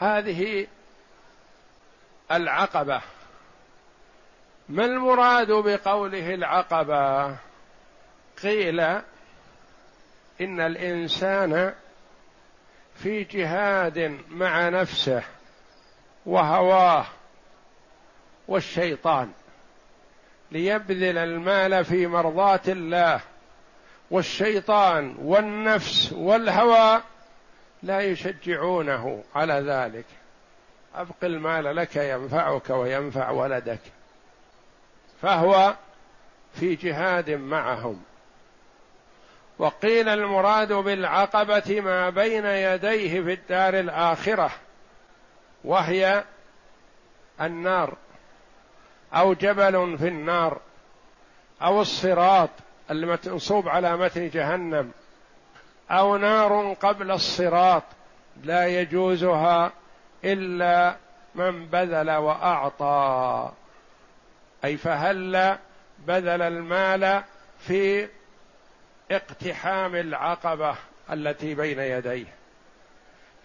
هذه العقبة. ما المراد بقوله العقبة؟ قيل إن الإنسان في جهاد مع نفسه وهواه والشيطان ليبذل المال في مرضاة الله والشيطان والنفس والهوى لا يشجعونه على ذلك. أبق المال لك ينفعك وينفع ولدك. فهو في جهاد معهم. وقيل المراد بالعقبة ما بين يديه في الدار الآخرة وهي النار أو جبل في النار أو الصراط المنصوب على متن جهنم. أو نار قبل الصراط لا يجوزها إلا من بذل وأعطى. أي فهل بذل المال في اقتحام العقبة التي بين يديه؟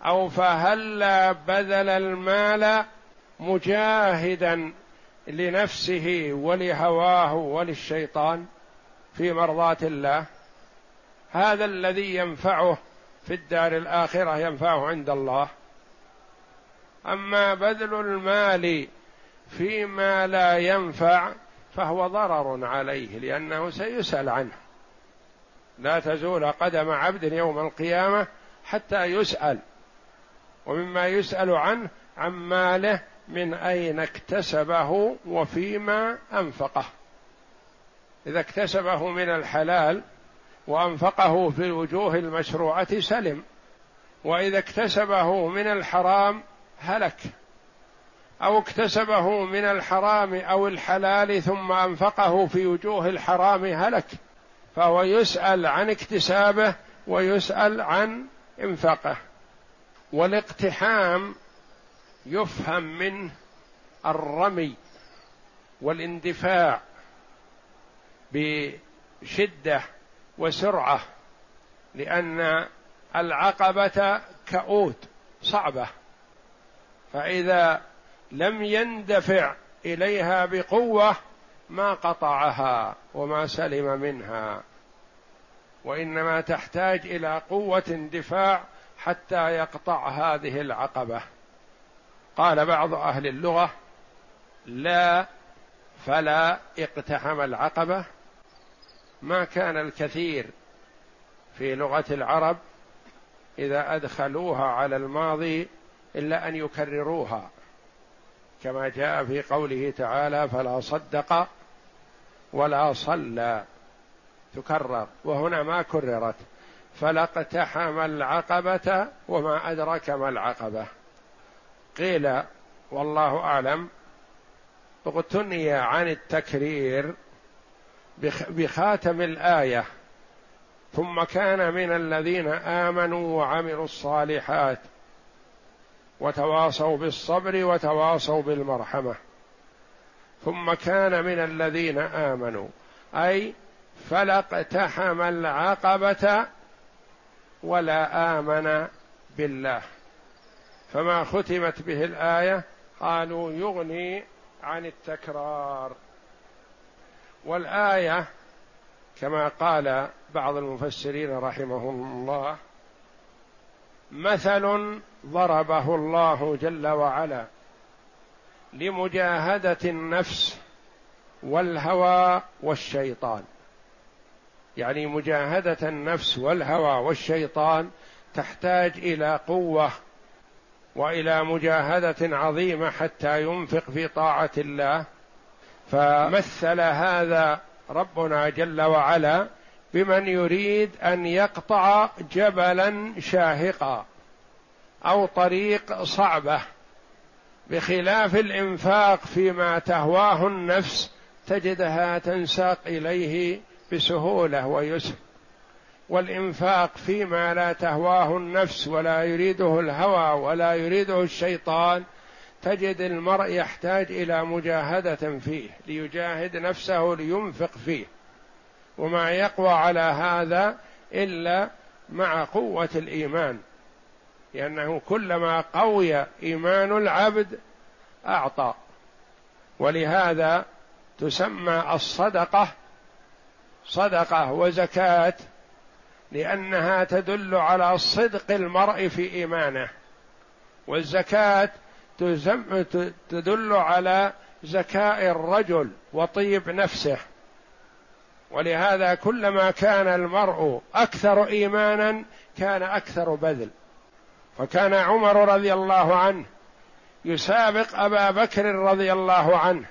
أو فهل بذل المال مجاهدا لنفسه ولهواه وللشيطان في مرضاة الله؟ هذا الذي ينفعه في الدار الآخرة ينفعه عند الله. أما بذل المال فيما لا ينفع فهو ضرر عليه لأنه سيسأل عنه. لا تزول قدم عبد يوم القيامة حتى يسأل ومما يسأل عنه عن ماله من أين اكتسبه وفيما أنفقه. إذا اكتسبه من الحلال وأنفقه في الوجوه المشروعة سلم. وإذا اكتسبه من الحرام هلك. أو اكتسبه من الحرام أو الحلال ثم أنفقه في وجوه الحرام هلك. فهو يسأل عن اكتسابه ويسأل عن إنفاقه. والاقتحام يفهم منه الرمي والاندفاع بشدة وسرعة لأن العقبة كؤود صعبة. فإذا لم يندفع إليها بقوة ما قطعها وما سلم منها. وإنما تحتاج إلى قوة اندفاع حتى يقطع هذه العقبة. قال بعض أهل اللغة لا فلا اقتحم العقبة ما كان الكثير في لغة العرب إذا أدخلوها على الماضي إلا أن يكرروها. كما جاء في قوله تعالى فلا صدق ولا صلى. تكرر. وهنا ما كررت. فلا اقتحم العقبة وما أدرك ما العقبة. قيل والله أعلم. اغتني عن التكرير بخاتم الآية. ثم كان من الذين آمنوا وعملوا الصالحات وتواصوا بالصبر وتواصوا بالمرحمة. ثم كان من الذين آمنوا أي فلا اقتحم العقبة ولا آمن بالله. فما ختمت به الآية قالوا يغني عن التكرار. والآية كما قال بعض المفسرين رحمهم الله مثل ضربه الله جل وعلا لمجاهدة النفس والهوى والشيطان. يعني مجاهدة النفس والهوى والشيطان تحتاج إلى قوة وإلى مجاهدة عظيمة حتى ينفق في طاعة الله. فمثل هذا ربنا جل وعلا بمن يريد أن يقطع جبلا شاهقا أو طريق صعبة بخلاف الإنفاق فيما تهواه النفس تجدها تنساق إليه بسهولة ويسر. والإنفاق فيما لا تهواه النفس ولا يريده الهوى ولا يريده الشيطان تجد المرء يحتاج إلى مجاهدة فيه ليجاهد نفسه لينفق فيه. وما يقوى على هذا إلا مع قوة الإيمان. لأنه كلما قوي إيمان العبد أعطى. ولهذا تسمى الصدقة صدقة وزكاة لأنها تدل على صدق المرء في إيمانه. والزكاة تدل على زكاء الرجل وطيب نفسه. ولهذا كلما كان المرء أكثر إيمانا كان أكثر بذل. فكان عمر رضي الله عنه يسابق أبا بكر رضي الله عنه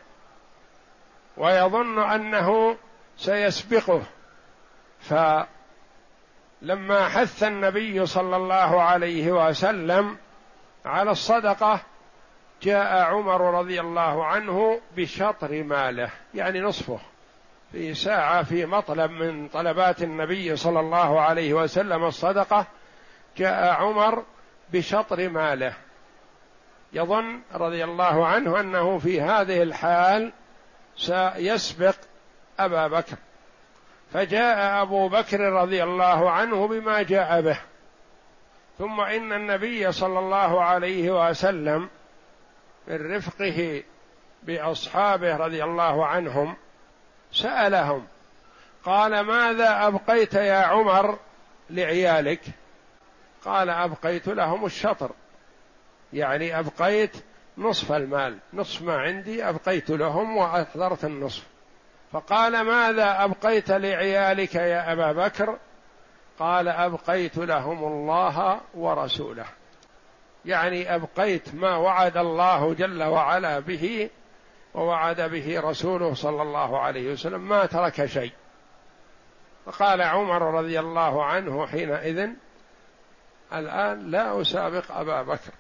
ويظن أنه سيسبقه. فلما حث النبي صلى الله عليه وسلم على الصدقة جاء عمر رضي الله عنه بشطر ماله يعني نصفه في ساعة في مطلب من طلبات النبي صلى الله عليه وسلم الصدقة جاء عمر بشطر ماله. يظن رضي الله عنه أنه في هذه الحال سيسبق أبا بكر. فجاء أبو بكر رضي الله عنه بما جاء به. ثم إن النبي صلى الله عليه وسلم من رفقه بأصحابه رضي الله عنهم سألهم قال ماذا أبقيت يا عمر لعيالك؟ قال أبقيت لهم الشطر يعني أبقيت نصف المال نصف ما عندي أبقيت لهم وأحضرت النصف. فقال ماذا أبقيت لعيالك يا أبا بكر؟ قال أبقيت لهم الله ورسوله. يعني أبقيت ما وعد الله جل وعلا به ووعد به رسوله صلى الله عليه وسلم ما ترك شيء. فقال عمر رضي الله عنه حينئذ الآن لا أسابق أبا بكر.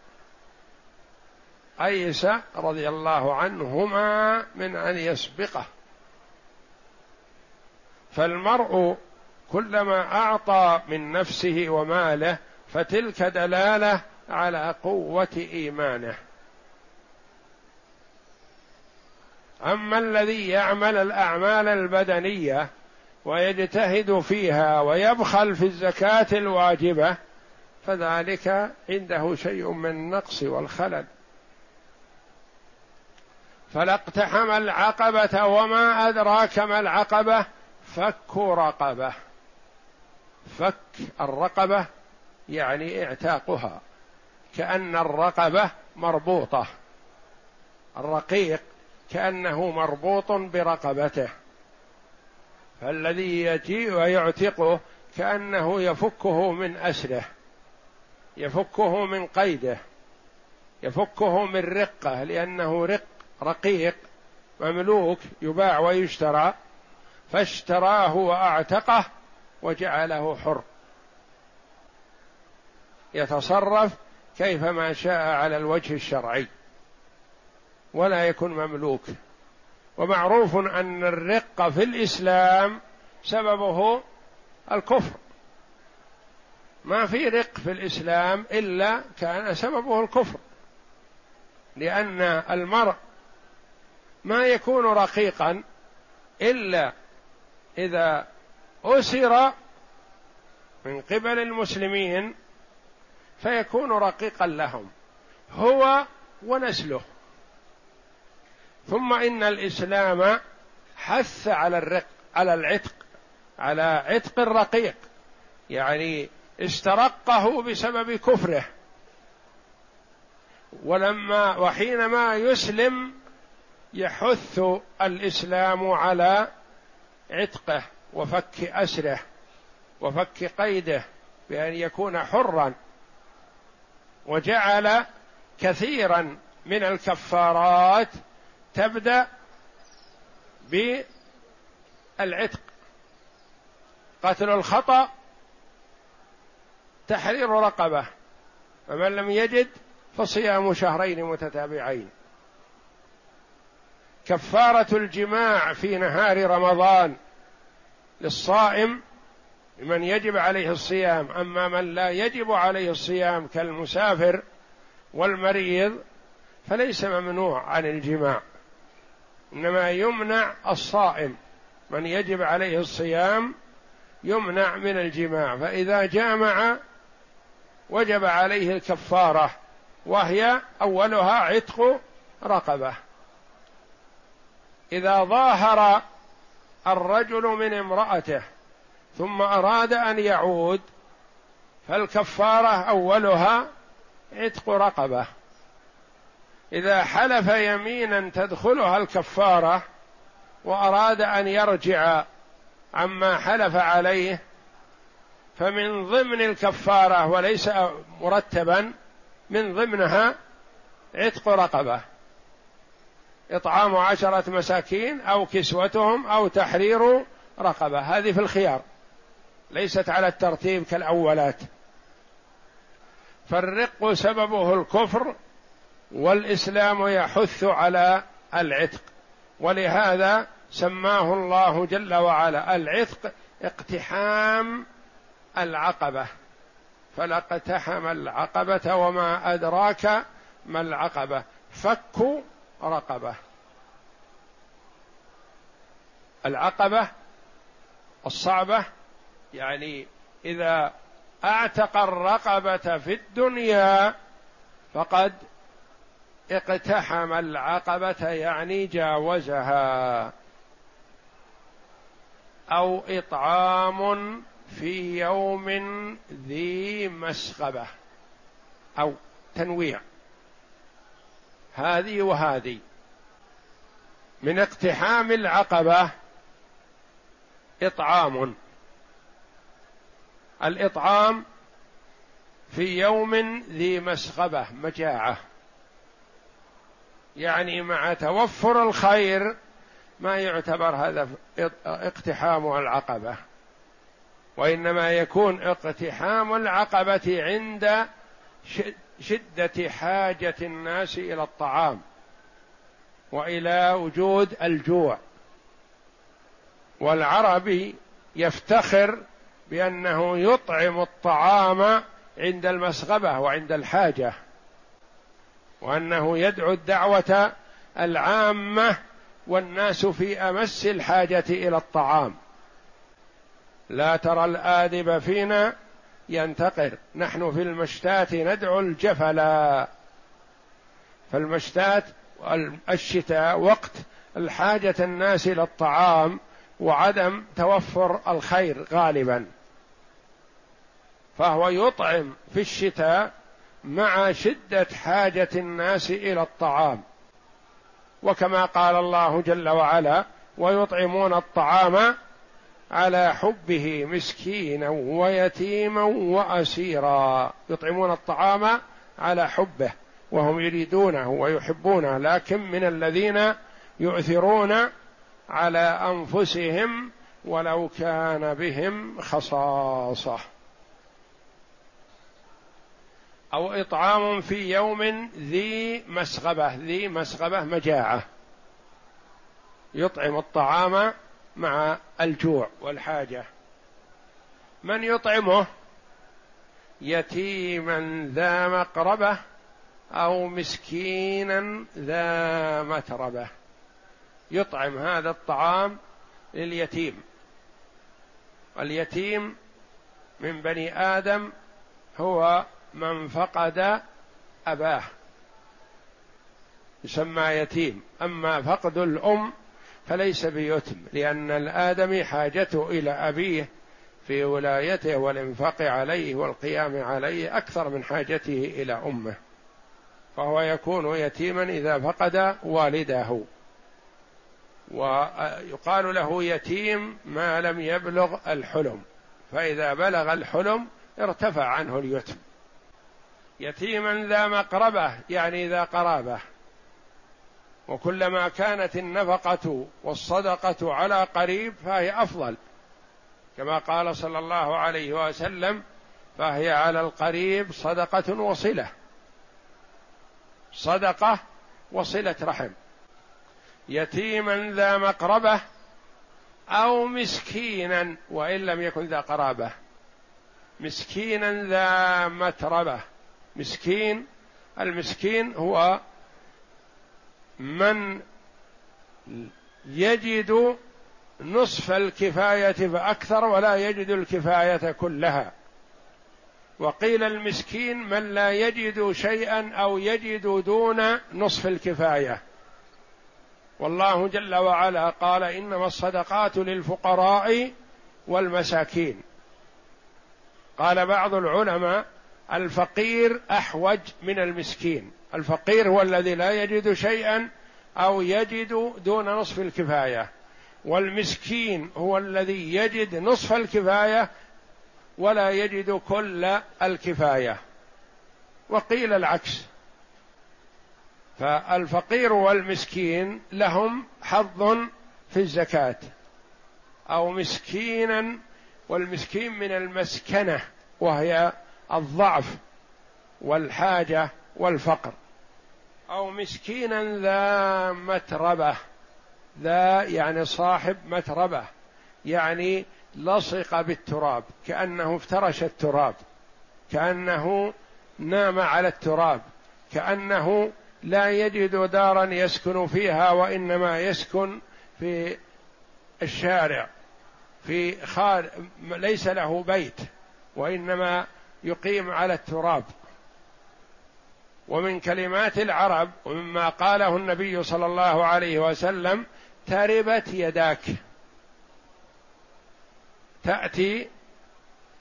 ايس رضي الله عنهما من أن يسبقه. فالمرء كلما أعطى من نفسه وماله فتلك دلالة على قوة إيمانه. أما الذي يعمل الأعمال البدنية ويجتهد فيها ويبخل في الزكاة الواجبة فذلك عنده شيء من النقص والخلل. فلا اقتحم العقبة وما أدراك ما العقبة فك رقبة. فك الرقبة يعني اعتاقها. كأن الرقبة مربوطة. الرقيق كأنه مربوط برقبته. فالذي يجيء ويعتقه كأنه يفكه من أسره. يفكه من قيده. يفكه من رقة لأنه رق رقيق مملوك يباع ويشترى. فاشتراه وأعتقه وجعله حر. يتصرف كيفما شاء على الوجه الشرعي ولا يكون مملوك. ومعروف أن الرق في الإسلام سببه الكفر. ما في رق في الإسلام إلا كان سببه الكفر. لأن المرء ما يكون رقيقا إلا إذا أسر من قبل المسلمين فيكون رقيقا لهم هو ونسله. ثم إن الإسلام حث على الرق على العتق على عتق الرقيق يعني استرقه بسبب كفره. ولما وحينما يسلم يحث الإسلام على عتقه وفك أسره وفك قيده بأن يكون حرا. وجعل كثيرا من الكفارات تبدأ بالعتق. قتل الخطأ تحرير رقبة. فمن لم يجد فصيام شهرين متتابعين. كفارة الجماع في نهار رمضان للصائم لمن يجب عليه الصيام أما من لا يجب عليه الصيام كالمسافر والمريض فليس ممنوع عن الجماع. إنما يمنع الصائم من يجب عليه الصيام يمنع من الجماع. فإذا جامع وجب عليه الكفارة وهي أولها عتق رقبة. إذا ظاهر الرجل من امرأته ثم أراد أن يعود فالكفارة أولها عتق رقبة. إذا حلف يمينا تدخلها الكفارة وأراد أن يرجع عما حلف عليه فمن ضمن الكفارة وليس مرتبا من ضمنها عتق رقبة. إطعام عشرة مساكين أو كسوتهم أو تحرير رقبة. هذه في الخيار. ليست على الترتيب كالأولات. فالرق سببه الكفر والإسلام يحث على العتق. ولهذا سماه الله جل وعلا العتق اقتحام العقبة. فلا اقتحم العقبة وما أدراك ما العقبة. فك رقبة. العقبة الصعبة يعني إذا أعتق الرقبة في الدنيا فقد اقتحم العقبة يعني جاوزها. أو إطعام في يوم ذي مسغبة. أو تنويع. هذه وهذه. من اقتحام العقبة إطعام. الإطعام في يوم ذي مسغبه مجاعة. يعني مع توفر الخير ما يعتبر هذا اقتحام العقبة وإنما يكون اقتحام العقبة عند شدة حاجة الناس إلى الطعام وإلى وجود الجوع. والعربي يفتخر بأنه يطعم الطعام عند المسغبة وعند الحاجة وأنه يدعو الدعوة العامة والناس في أمس الحاجة إلى الطعام. لا ترى الآدب فينا ينتقر. نحن في المشتات ندعو الجفلا فالمشتات الشتاء وقت الحاجة الناس إلى الطعام وعدم توفر الخير غالبا. فهو يطعم في الشتاء مع شدة حاجة الناس إلى الطعام. وكما قال الله جل وعلا ويطعمون الطعام على حبه مسكينا ويتيما واسيرا. يطعمون الطعام على حبه وهم يريدونه ويحبونه لكن من الذين يؤثرون على أنفسهم ولو كان بهم خصاصة. أو إطعام في يوم ذي مسغبة ذي مسغبة مجاعة. يطعم الطعام مع الجوع والحاجة. من يطعمه؟ يتيما ذا مقربة أو مسكينا ذا متربة. يطعم هذا الطعام لليتيم. اليتيم من بني آدم هو من فقد أباه. يسمى يتيم. أما فقد الأم فليس بيتم لأن الآدمي حاجته إلى أبيه في ولايته والإنفاق عليه والقيام عليه أكثر من حاجته إلى أمه. فهو يكون يتيما إذا فقد والده. ويقال له يتيم ما لم يبلغ الحلم فإذا بلغ الحلم ارتفع عنه اليتم. يتيما ذا مقربة يعني ذا قرابة. وكلما كانت النفقة والصدقة على قريب فهي أفضل. كما قال صلى الله عليه وسلم فهي على القريب صدقة وصلة. صدقة وصلة رحم. يتيما ذا مقربة أو مسكينا وإن لم يكن ذا قرابة. مسكينا ذا متربة. مسكين المسكين هو من يجد نصف الكفاية فأكثر ولا يجد الكفاية كلها. وقيل المسكين من لا يجد شيئا أو يجد دون نصف الكفاية. والله جل وعلا قال إنما الصدقات للفقراء والمساكين. قال بعض العلماء الفقير أحوج من المسكين. الفقير هو الذي لا يجد شيئا أو يجد دون نصف الكفاية. والمسكين هو الذي يجد نصف الكفاية ولا يجد كل الكفاية. وقيل العكس. فالفقير والمسكين لهم حظ في الزكاة. أو مسكينا والمسكين من المسكنة وهي الضعف والحاجة والفقر. أو مسكينا ذا متربة ذا يعني صاحب متربة يعني لصق بالتراب كأنه افترش التراب كأنه نام على التراب كأنه لا يجد دارا يسكن فيها وإنما يسكن في الشارع في خار ليس له بيت وإنما يقيم على التراب. ومن كلمات العرب ومما قاله النبي صلى الله عليه وسلم تربت يداك. تأتي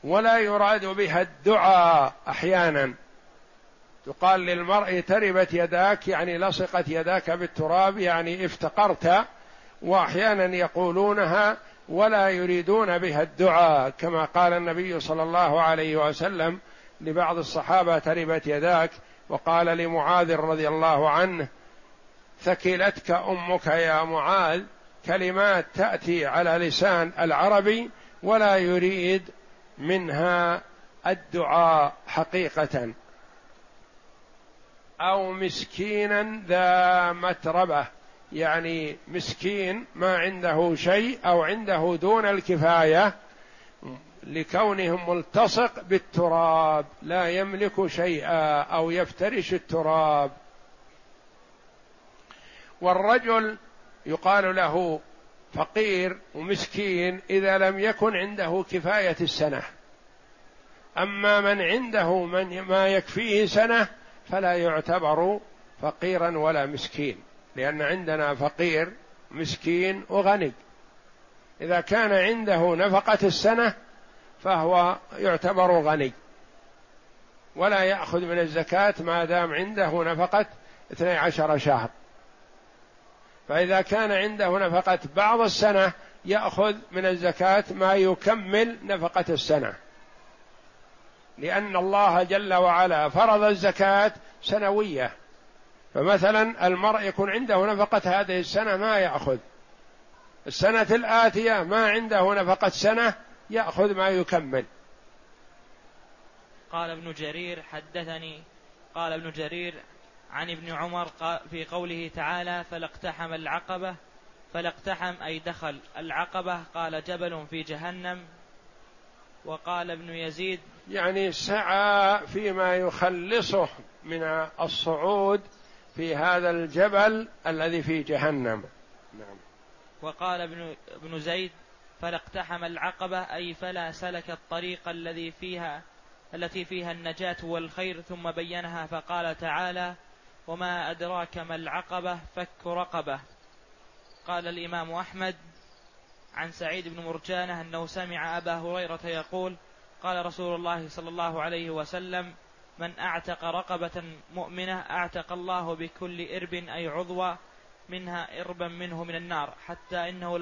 ولا يراد بها الدعاء أحيانا. تقال للمرء تربت يداك يعني لصقت يداك بالتراب يعني افتقرت وأحيانا يقولونها ولا يريدون بها الدعاء كما قال النبي صلى الله عليه وسلم لبعض الصحابة تربت يداك وقال لمعاذ رضي الله عنه ثكلتك أمك يا معاذ كلمات تأتي على لسان العربي ولا يريد منها الدعاء حقيقة. أو مسكينا ذا متربة. يعني مسكين ما عنده شيء أو عنده دون الكفاية لكونه ملتصق بالتراب لا يملك شيئا أو يفترش التراب. والرجل يقال له فقير ومسكين إذا لم يكن عنده كفاية السنة. أما من عنده من ما يكفيه سنة فلا يعتبر فقيرا ولا مسكين لأن عندنا فقير مسكين وغني. إذا كان عنده نفقة السنة فهو يعتبر غني. ولا يأخذ من الزكاة ما دام عنده نفقة اثني عشر شهر. فإذا كان عنده نفقة بعض السنة يأخذ من الزكاة ما يكمل نفقة السنة. لأن الله جل وعلا فرض الزكاة سنوية. فمثلا المرء يكون عنده نفقة هذه السنة ما يأخذ. السنة الآتية ما عنده نفقة سنة يأخذ ما يكمل. قال ابن جرير حدثني قال ابن جرير عن ابن عمر في قوله تعالى فلاقتحم العقبة فلاقتحم أي دخل العقبة. قال جبل في جهنم وقال ابن يزيد يعني سعى فيما يخلصه من الصعود في هذا الجبل الذي في جهنم. نعم. وقال ابن ابن زيد فلا اقتحم العقبة أي فلا سلك الطريق الذي فيها التي فيها النجاة والخير ثم بينها فقال تعالى وما أدراك ما العقبة؟ فك رقبة. قال الإمام أحمد عن سعيد بن مرجانة أنه سمع أبا هريرة يقول قال رسول الله صلى الله عليه وسلم من أعتق رقبة مؤمنة أعتق الله بكل إرب أي عضوة منها إربا منه من النار حتى إنه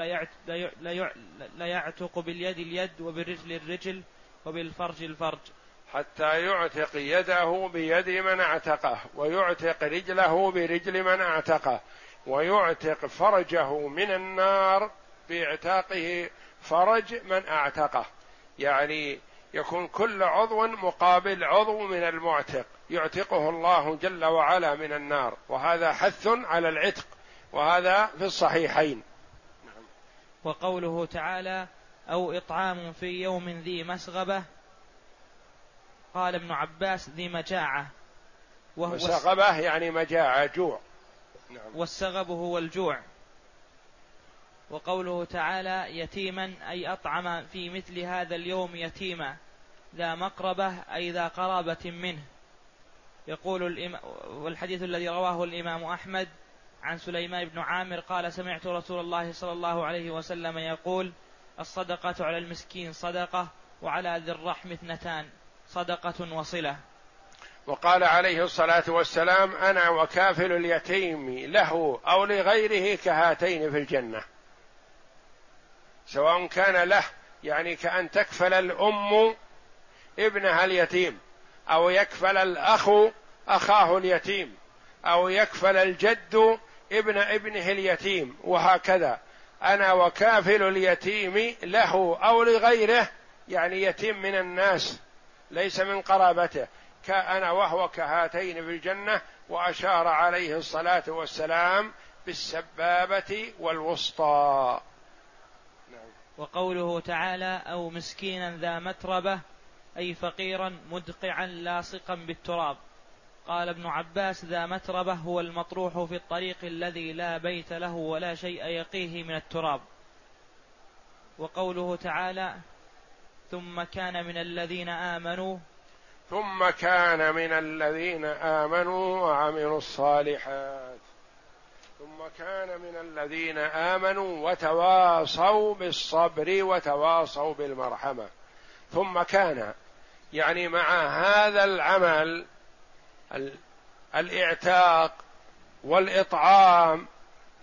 لا يعتق باليد اليد وبالرجل الرجل وبالفرج الفرج. حتى يعتق يده بيد من اعتقه ويعتق رجله برجل من اعتقه ويعتق فرجه من النار باعتاقه فرج من اعتقه. يعني يكون كل عضو مقابل عضو من المعتق يعتقه الله جل وعلا من النار. وهذا حث على العتق وهذا في الصحيحين. وقوله تعالى أو إطعام في يوم ذي مسغبة. قال ابن عباس ذي مجاعة. وهو مسغبة يعني مجاعة جوع. نعم. والسغب هو الجوع. وقوله تعالى يتيما أي أطعم في مثل هذا اليوم يتيما ذا مقربة أي ذا قرابة منه. يقول الإمام والحديث الذي رواه الإمام أحمد عن سليمان بن عامر قال سمعت رسول الله صلى الله عليه وسلم يقول الصدقة على المسكين صدقة وعلى ذي الرحم اثنتان صدقة وصلة. وقال عليه الصلاة والسلام أنا وكافل اليتيم له أو لغيره كهاتين في الجنة. سواء كان له يعني كأن تكفل الأم ابنها اليتيم أو يكفل الأخ أخاه اليتيم أو يكفل الجد ابن ابنه اليتيم وهكذا أنا وكافل اليتيم له أو لغيره يعني يتيم من الناس ليس من قرابته كأنا وهو كهاتين في الجنة وأشار عليه الصلاة والسلام بالسبابة والوسطى. وقوله تعالى أو مسكينا ذا متربة أي فقيرا مدقعا لاصقا بالتراب. قال ابن عباس ذا متربة هو المطروح في الطريق الذي لا بيت له ولا شيء يقيه من التراب. وقوله تعالى ثم كان من الذين آمنوا ثم كان من الذين آمنوا وعملوا الصالحات. ثم كان من الذين آمنوا وتواصوا بالصبر وتواصوا بالمرحمة. ثم كان يعني مع هذا العمل الإعتاق والإطعام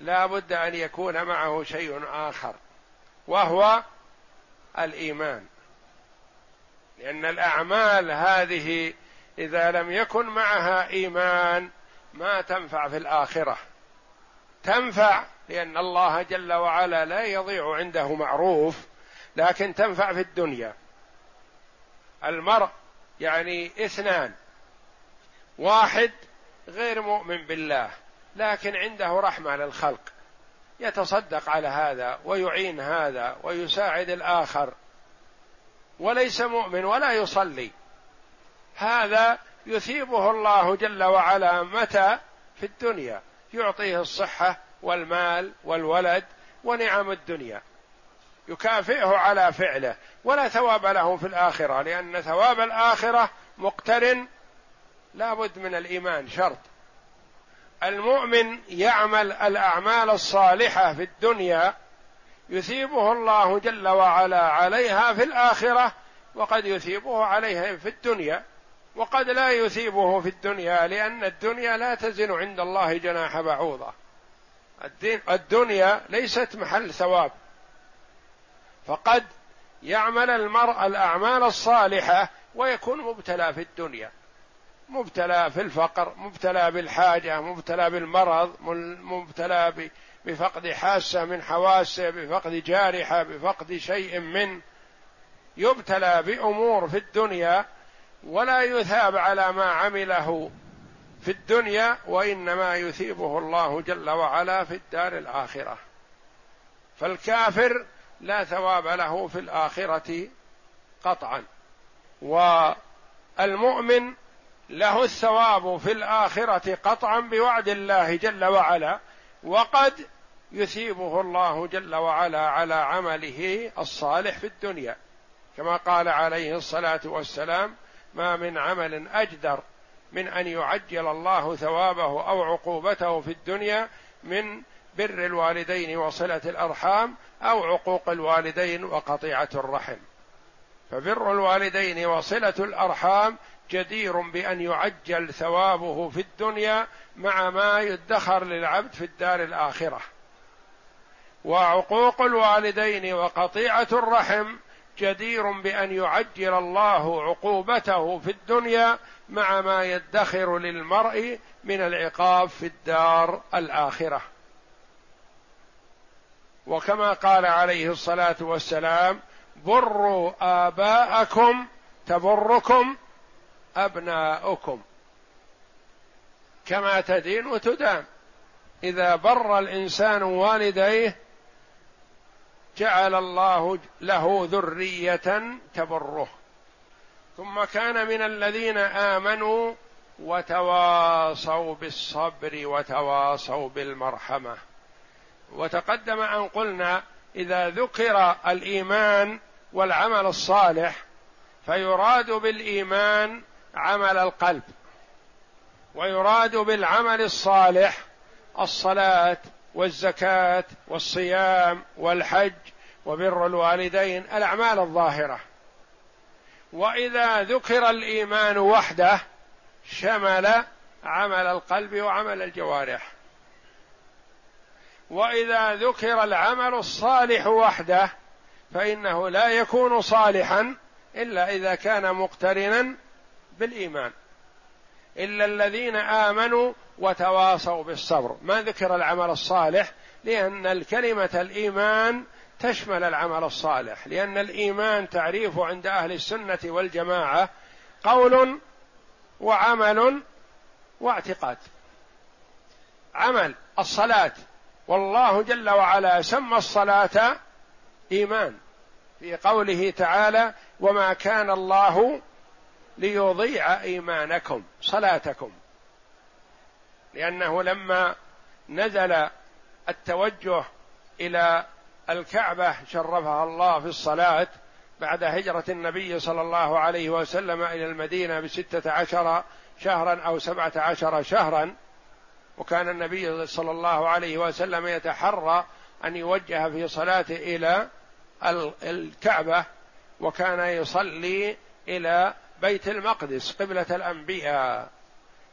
لا بد أن يكون معه شيء آخر وهو الإيمان. لأن الأعمال هذه إذا لم يكن معها إيمان ما تنفع في الآخرة. تنفع لأن الله جل وعلا لا يضيع عنده معروف لكن تنفع في الدنيا. المرء يعني اثنان واحد غير مؤمن بالله لكن عنده رحمة للخلق يتصدق على هذا ويعين هذا ويساعد الآخر وليس مؤمن ولا يصلي. هذا يثيبه الله جل وعلا متى؟ في الدنيا. يعطيه الصحة والمال والولد ونعم الدنيا. يكافئه على فعله ولا ثواب له في الآخرة لأن ثواب الآخرة مقترن لابد من الإيمان شرط. المؤمن يعمل الأعمال الصالحة في الدنيا يثيبه الله جل وعلا عليها في الآخرة وقد يثيبه عليها في الدنيا. وقد لا يثيبه في الدنيا لأن الدنيا لا تزن عند الله جناح بعوضة. الدنيا ليست محل ثواب. فقد يعمل المرء الأعمال الصالحة ويكون مبتلى في الدنيا. مبتلى في الفقر مبتلى بالحاجة مبتلى بالمرض مبتلى بفقد حاسة من حواسة بفقد جارحة بفقد شيء من. يبتلى بأمور في الدنيا ولا يثاب على ما عمله في الدنيا وإنما يثيبه الله جل وعلا في الدار الآخرة. فالكافر لا ثواب له في الآخرة قطعا. والمؤمن له الثواب في الآخرة قطعا بوعد الله جل وعلا وقد يثيبه الله جل وعلا على عمله الصالح في الدنيا. كما قال عليه الصلاة والسلام ما من عمل أجدر من أن يعجل الله ثوابه أو عقوبته في الدنيا من بر الوالدين وصلة الأرحام أو عقوق الوالدين وقطيعة الرحم. فبر الوالدين وصلة الأرحام جدير بأن يعجل ثوابه في الدنيا مع ما يدخر للعبد في الدار الآخرة. وعقوق الوالدين وقطيعة الرحم جدير بأن يعجل الله عقوبته في الدنيا مع ما يدخر للمرء من العقاب في الدار الآخرة. وكما قال عليه الصلاة والسلام بروا آباءكم تبركم أبناؤكم. كما تدين وتدان إذا بر الإنسان والديه جعل الله له ذرية تبره. ثم كان من الذين آمنوا وتواصوا بالصبر وتواصوا بالمرحمة. وتقدم أن قلنا إذا ذكر الإيمان والعمل الصالح فيراد بالإيمان عمل القلب. ويراد بالعمل الصالح الصلاة والزكاة والصيام والحج وبر الوالدين الأعمال الظاهرة. وإذا ذكر الإيمان وحده شمل عمل القلب وعمل الجوارح. وإذا ذكر العمل الصالح وحده فإنه لا يكون صالحا إلا إذا كان مقترنا بالإيمان. إلا الذين آمنوا وتواصوا بالصبر. ما ذكر العمل الصالح؟ لأن الكلمة الإيمان تشمل العمل الصالح. لأن الإيمان تعريفه عند أهل السنة والجماعة قول وعمل واعتقاد. عمل الصلاة. والله جل وعلا سمى الصلاة إيمان. في قوله تعالى وما كان الله ليضيع إيمانكم صلاتكم. لأنه لما نزل التوجه إلى الكعبة شرفها الله في الصلاة بعد هجرة النبي صلى الله عليه وسلم إلى المدينة بستة عشر شهرا أو سبعة عشر شهرا وكان النبي صلى الله عليه وسلم يتحرى أن يوجه في صلاته إلى الكعبة وكان يصلي إلى بيت المقدس قبلة الأنبياء.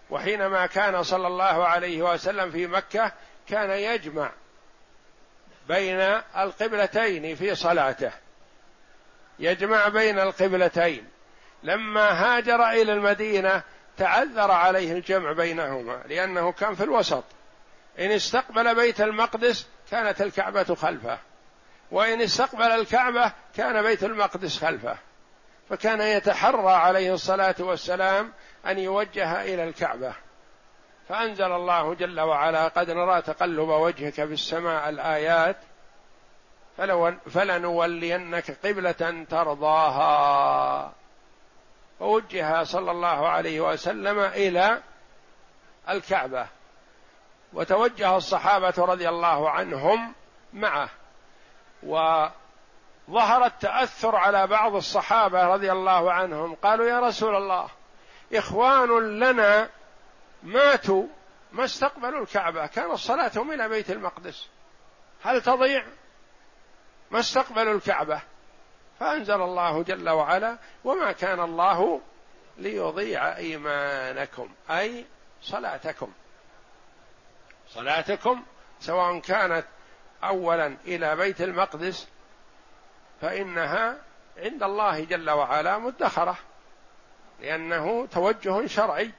وحينما كان صلى الله عليه وسلم في مكة كان يجمع بين القبلتين في صلاته. يجمع بين القبلتين. لما هاجر إلى المدينة تعذر عليه الجمع بينهما لأنه كان في الوسط. إن استقبل بيت المقدس كانت الكعبة خلفه. وإن استقبل الكعبة كان بيت المقدس خلفه. فكان يتحرى عليه الصلاة والسلام أن يوجه إلى الكعبة. فأنزل الله جل وعلا قد نرى تقلب وجهك في السماء الآيات فلنولينك قبلة ترضاها. فوجه صلى الله عليه وسلم إلى الكعبة. وتوجه الصحابة رضي الله عنهم معه. وظهر التأثر على بعض الصحابة رضي الله عنهم. قالوا يا رسول الله إخوان لنا ماتوا ما استقبلوا الكعبة. كانت صلاتهم إلى بيت المقدس. هل تضيع؟ ما استقبلوا الكعبة. فأنزل الله جل وعلا وما كان الله ليضيع إيمانكم أي صلاتكم. صلاتكم سواء كانت اولا إلى بيت المقدس فإنها عند الله جل وعلا مدخرة. لأنه توجه شرعي.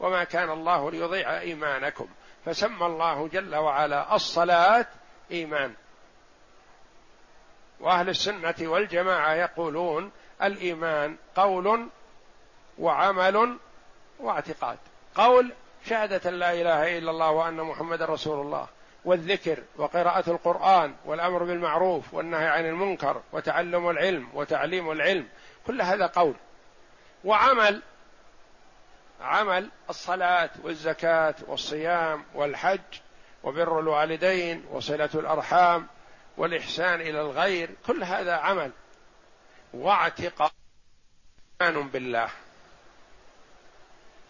وما كان الله ليضيع إيمانكم. فسمى الله جل وعلا الصلاة إيمان. وأهل السنة والجماعة يقولون الإيمان قول وعمل واعتقاد. قول شهادة لا إله إلا الله وأن محمد رسول الله. والذكر وقراءة القرآن والأمر بالمعروف والنهي عن المنكر وتعلم العلم وتعليم العلم. كل هذا قول. وعمل عمل الصلاة والزكاة والصيام والحج وبر الوالدين وصلة الأرحام والإحسان إلى الغير كل هذا عمل. واعتقاد بالله.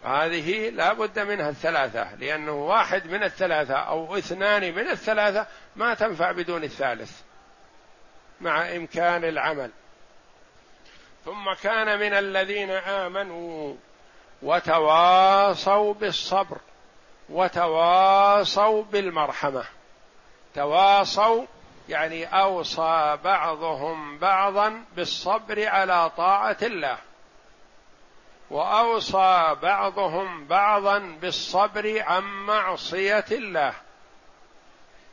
هذه لا بد منها الثلاثة لأنه واحد من الثلاثة أو اثنان من الثلاثة ما تنفع بدون الثالث مع إمكان العمل. ثم كان من الذين آمنوا وتواصوا بالصبر وتواصوا بالمرحمة. تواصوا يعني أوصى بعضهم بعضا بالصبر على طاعة الله. وأوصى بعضهم بعضا بالصبر عن معصية الله.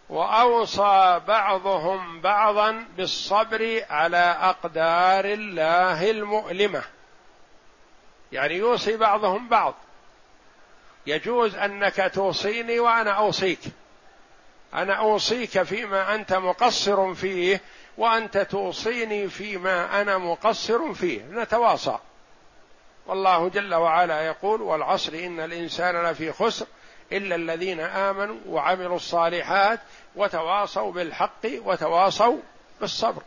وأوصى بعضهم بعضا بالصبر على أقدار الله المؤلمة. يعني يوصي بعضهم بعض. يجوز أنك توصيني وأنا أوصيك. أنا أوصيك فيما أنت مقصر فيه وأنت توصيني فيما أنا مقصر فيه. نتواصى. والله جل وعلا يقول والعصر إن الإنسان لفي خسر إلا الذين آمنوا وعملوا الصالحات وتواصوا بالحق وتواصوا بالصبر.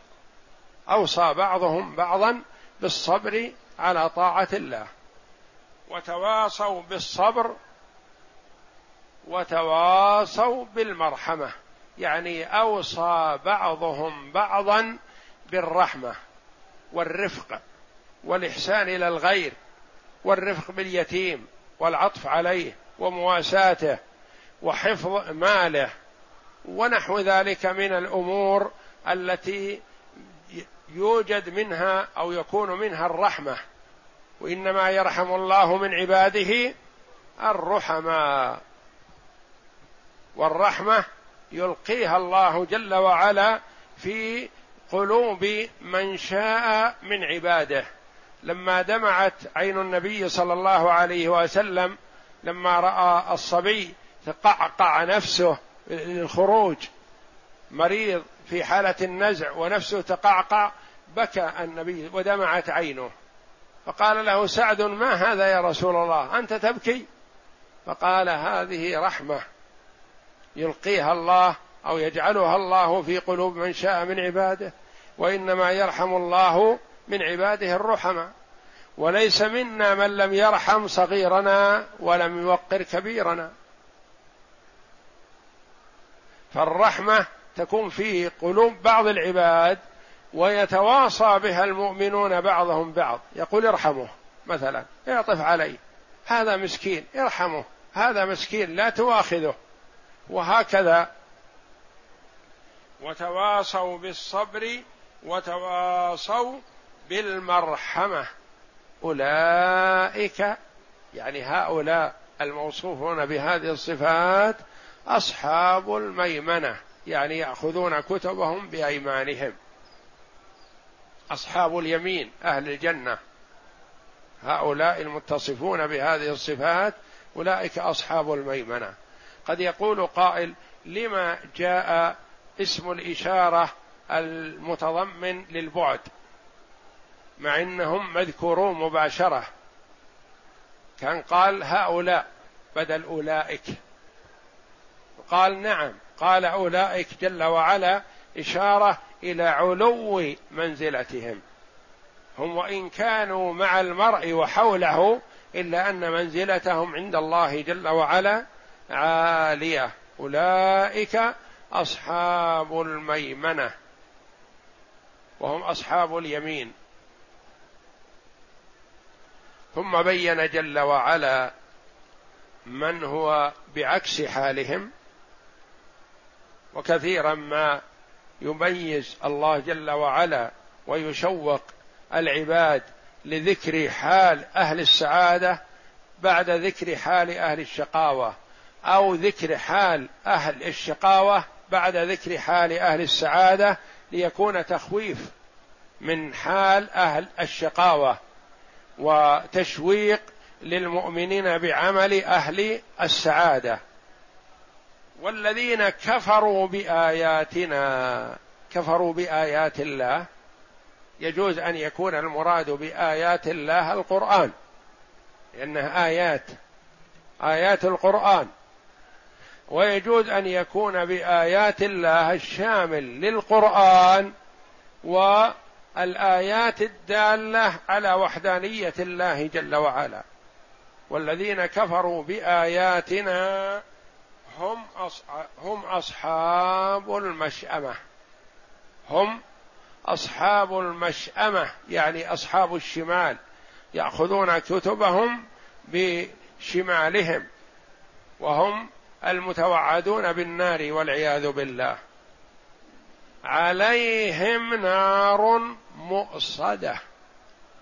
أوصى بعضهم بعضا بالصبر على طاعة الله. وتواصوا بالصبر وتواصوا بالمرحمة. يعني أوصى بعضهم بعضا بالرحمة والرفق والإحسان إلى الغير والرفق باليتيم والعطف عليه ومواساته وحفظ ماله ونحو ذلك من الأمور التي يوجد منها أو يكون منها الرحمة. وإنما يرحم الله من عباده الرحماء. والرحمة يلقيها الله جل وعلا في قلوب من شاء من عباده. لما دمعت عين النبي صلى الله عليه وسلم لما رأى الصبي تقعقع نفسه للخروج مريض في حالة النزع ونفسه تقعقع بكى النبي ودمعت عينه. فقال له سعد ما هذا يا رسول الله؟ أنت تبكي؟ فقال هذه رحمة يلقيها الله أو يجعلها الله في قلوب من شاء من عباده وإنما يرحم الله من عباده الرحماء. وليس منا من لم يرحم صغيرنا ولم يوقر كبيرنا. فالرحمة تكون في قلوب بعض العباد ويتواصى بها المؤمنون بعضهم بعض. يقول ارحمه مثلا اعطف عليه هذا مسكين ارحمه هذا مسكين لا تواخذه. وهكذا وتواصوا بالصبر وتواصوا بالمرحمة. أولئك يعني هؤلاء الموصوفون بهذه الصفات أصحاب الميمنة يعني يأخذون كتبهم بأيمانهم. أصحاب اليمين أهل الجنة. هؤلاء المتصفون بهذه الصفات أولئك أصحاب الميمنة. قد يقول قائل لما جاء اسم الإشارة المتضمن للبعد؟ مع إنهم مذكورون مباشرة. كان قال هؤلاء بدل أولئك. قال نعم قال أولئك جل وعلا إشارة إلى علو منزلتهم. هم وإن كانوا مع المرء وحوله إلا أن منزلتهم عند الله جل وعلا عالية. أولئك أصحاب الميمنة. وهم أصحاب اليمين. ثم بين جل وعلا من هو بعكس حالهم وكثيرا ما يميز الله جل وعلا ويشوق العباد لذكر حال أهل السعادة بعد ذكر حال أهل الشقاوة أو ذكر حال أهل الشقاوة بعد ذكر حال أهل السعادة ليكون تخويف من حال أهل الشقاوة. وتشويق للمؤمنين بعمل أهل السعادة. والذين كفروا بآياتنا كفروا بآيات الله يجوز أن يكون المراد بآيات الله القرآن. لانها آيات آيات القرآن. ويجوز أن يكون بآيات الله الشامل للقرآن والايات الدالة على وحدانية الله جل وعلا. والذين كفروا بآياتنا هم هم أصحاب المشأمة. هم أصحاب المشأمة يعني أصحاب الشمال. يأخذون كتبهم بشمالهم وهم المتوعدون بالنار والعياذ بالله. عليهم نار مؤصدة.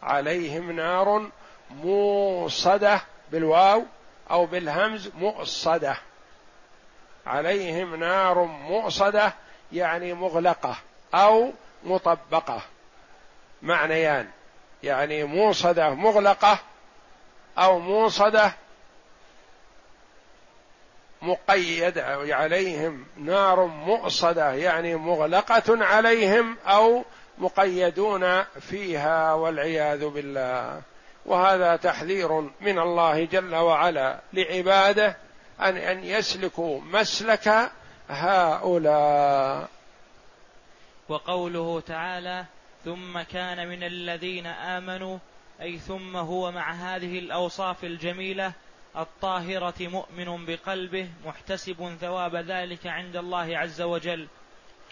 عليهم نار موصدة بالواو أو بالهمز مؤصدة. عليهم نار مؤصدة يعني مغلقة أو مطبقة. معنيان يعني موصدة مغلقة أو موصدة مقيدة عليهم نار مؤصدة يعني مغلقة عليهم أو مقيدون فيها والعياذ بالله. وهذا تحذير من الله جل وعلا لعباده أن أن يسلكوا مسلك هؤلاء. وقوله تعالى ثم كان من الذين آمنوا أي ثم هو مع هذه الأوصاف الجميلة الطاهرة مؤمن بقلبه محتسب ثواب ذلك عند الله عز وجل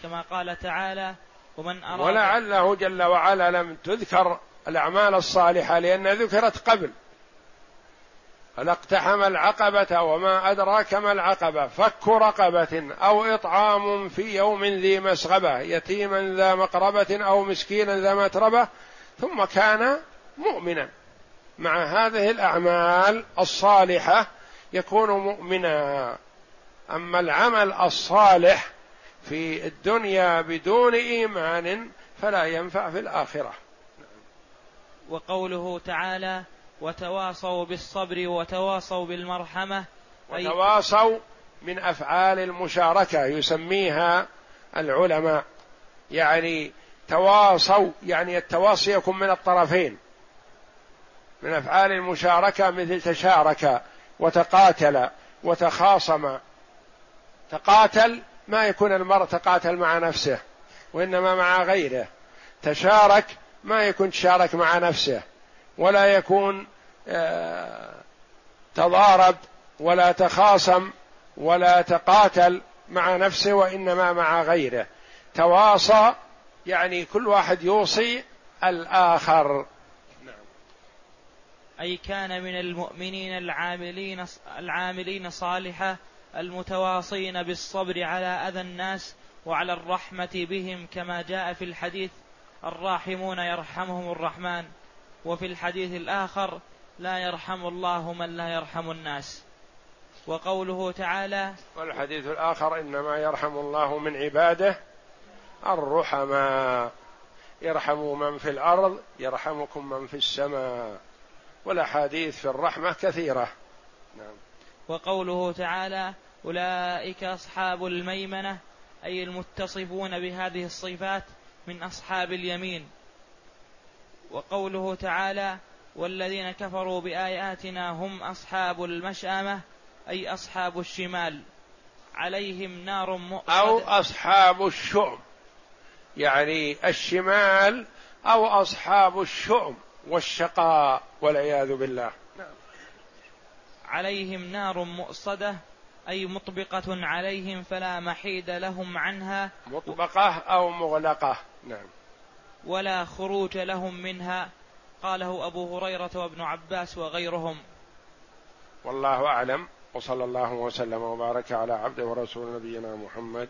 كما قال تعالى ومن أراد ولعله جل وعلا لم تذكر الأعمال الصالحة لأن ذكرت قبل. فلاقتحم العقبة وما أدراك ما العقبة؟ فك رقبة أو إطعام في يوم ذي مسغبة يتيما ذا مقربة أو مسكينا ذا متربة ثم كان مؤمنا. مع هذه الأعمال الصالحة يكون مؤمنا. أما العمل الصالح في الدنيا بدون إيمان فلا ينفع في الآخرة. وقوله تعالى وتواصوا بالصبر وتواصوا بالمرحمة. وتواصوا من أفعال المشاركة يسميها العلماء. يعني تواصوا يعني التواصي يكون من الطرفين. من أفعال المشاركة مثل تشارك وتقاتل وتخاصم. تقاتل ما يكون المرء تقاتل مع نفسه وإنما مع غيره. تشارك ما يكون تشارك مع نفسه ولا يكون آه، تضارب ولا تخاصم ولا تقاتل مع نفسه وإنما مع غيره. تواصى يعني كل واحد يوصي الآخر. أي كان من المؤمنين العاملين العاملين صالحة المتواصين بالصبر على أذى الناس وعلى الرحمة بهم كما جاء في الحديث الراحمون يرحمهم الرحمن. وفي الحديث الآخر لا يرحم الله من لا يرحم الناس. وقوله تعالى والحديث الآخر إنما يرحم الله من عباده الرحماء. يرحموا من في الأرض يرحمكم من في السماء. والأحاديث في الرحمة كثيرة. نعم. وقوله تعالى أولئك أصحاب الميمنة أي المتصفون بهذه الصفات من أصحاب اليمين. وقوله تعالى والذين كفروا بآياتنا هم أصحاب المشأمة أي أصحاب الشمال. عليهم نار مؤصد أو أصحاب الشؤم. يعني الشمال أو أصحاب الشؤم. والشقاء والعياذ بالله. نعم. عليهم نار مؤصدة أي مطبقة عليهم فلا محيد لهم عنها مطبقة أو مغلقة. نعم. ولا خروج لهم منها قاله أبو هريرة وابن عباس وغيرهم. والله أعلم وصلى الله وسلم وبارك على عبده ورسول نبينا محمد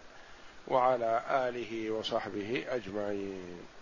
وعلى آله وصحبه أجمعين.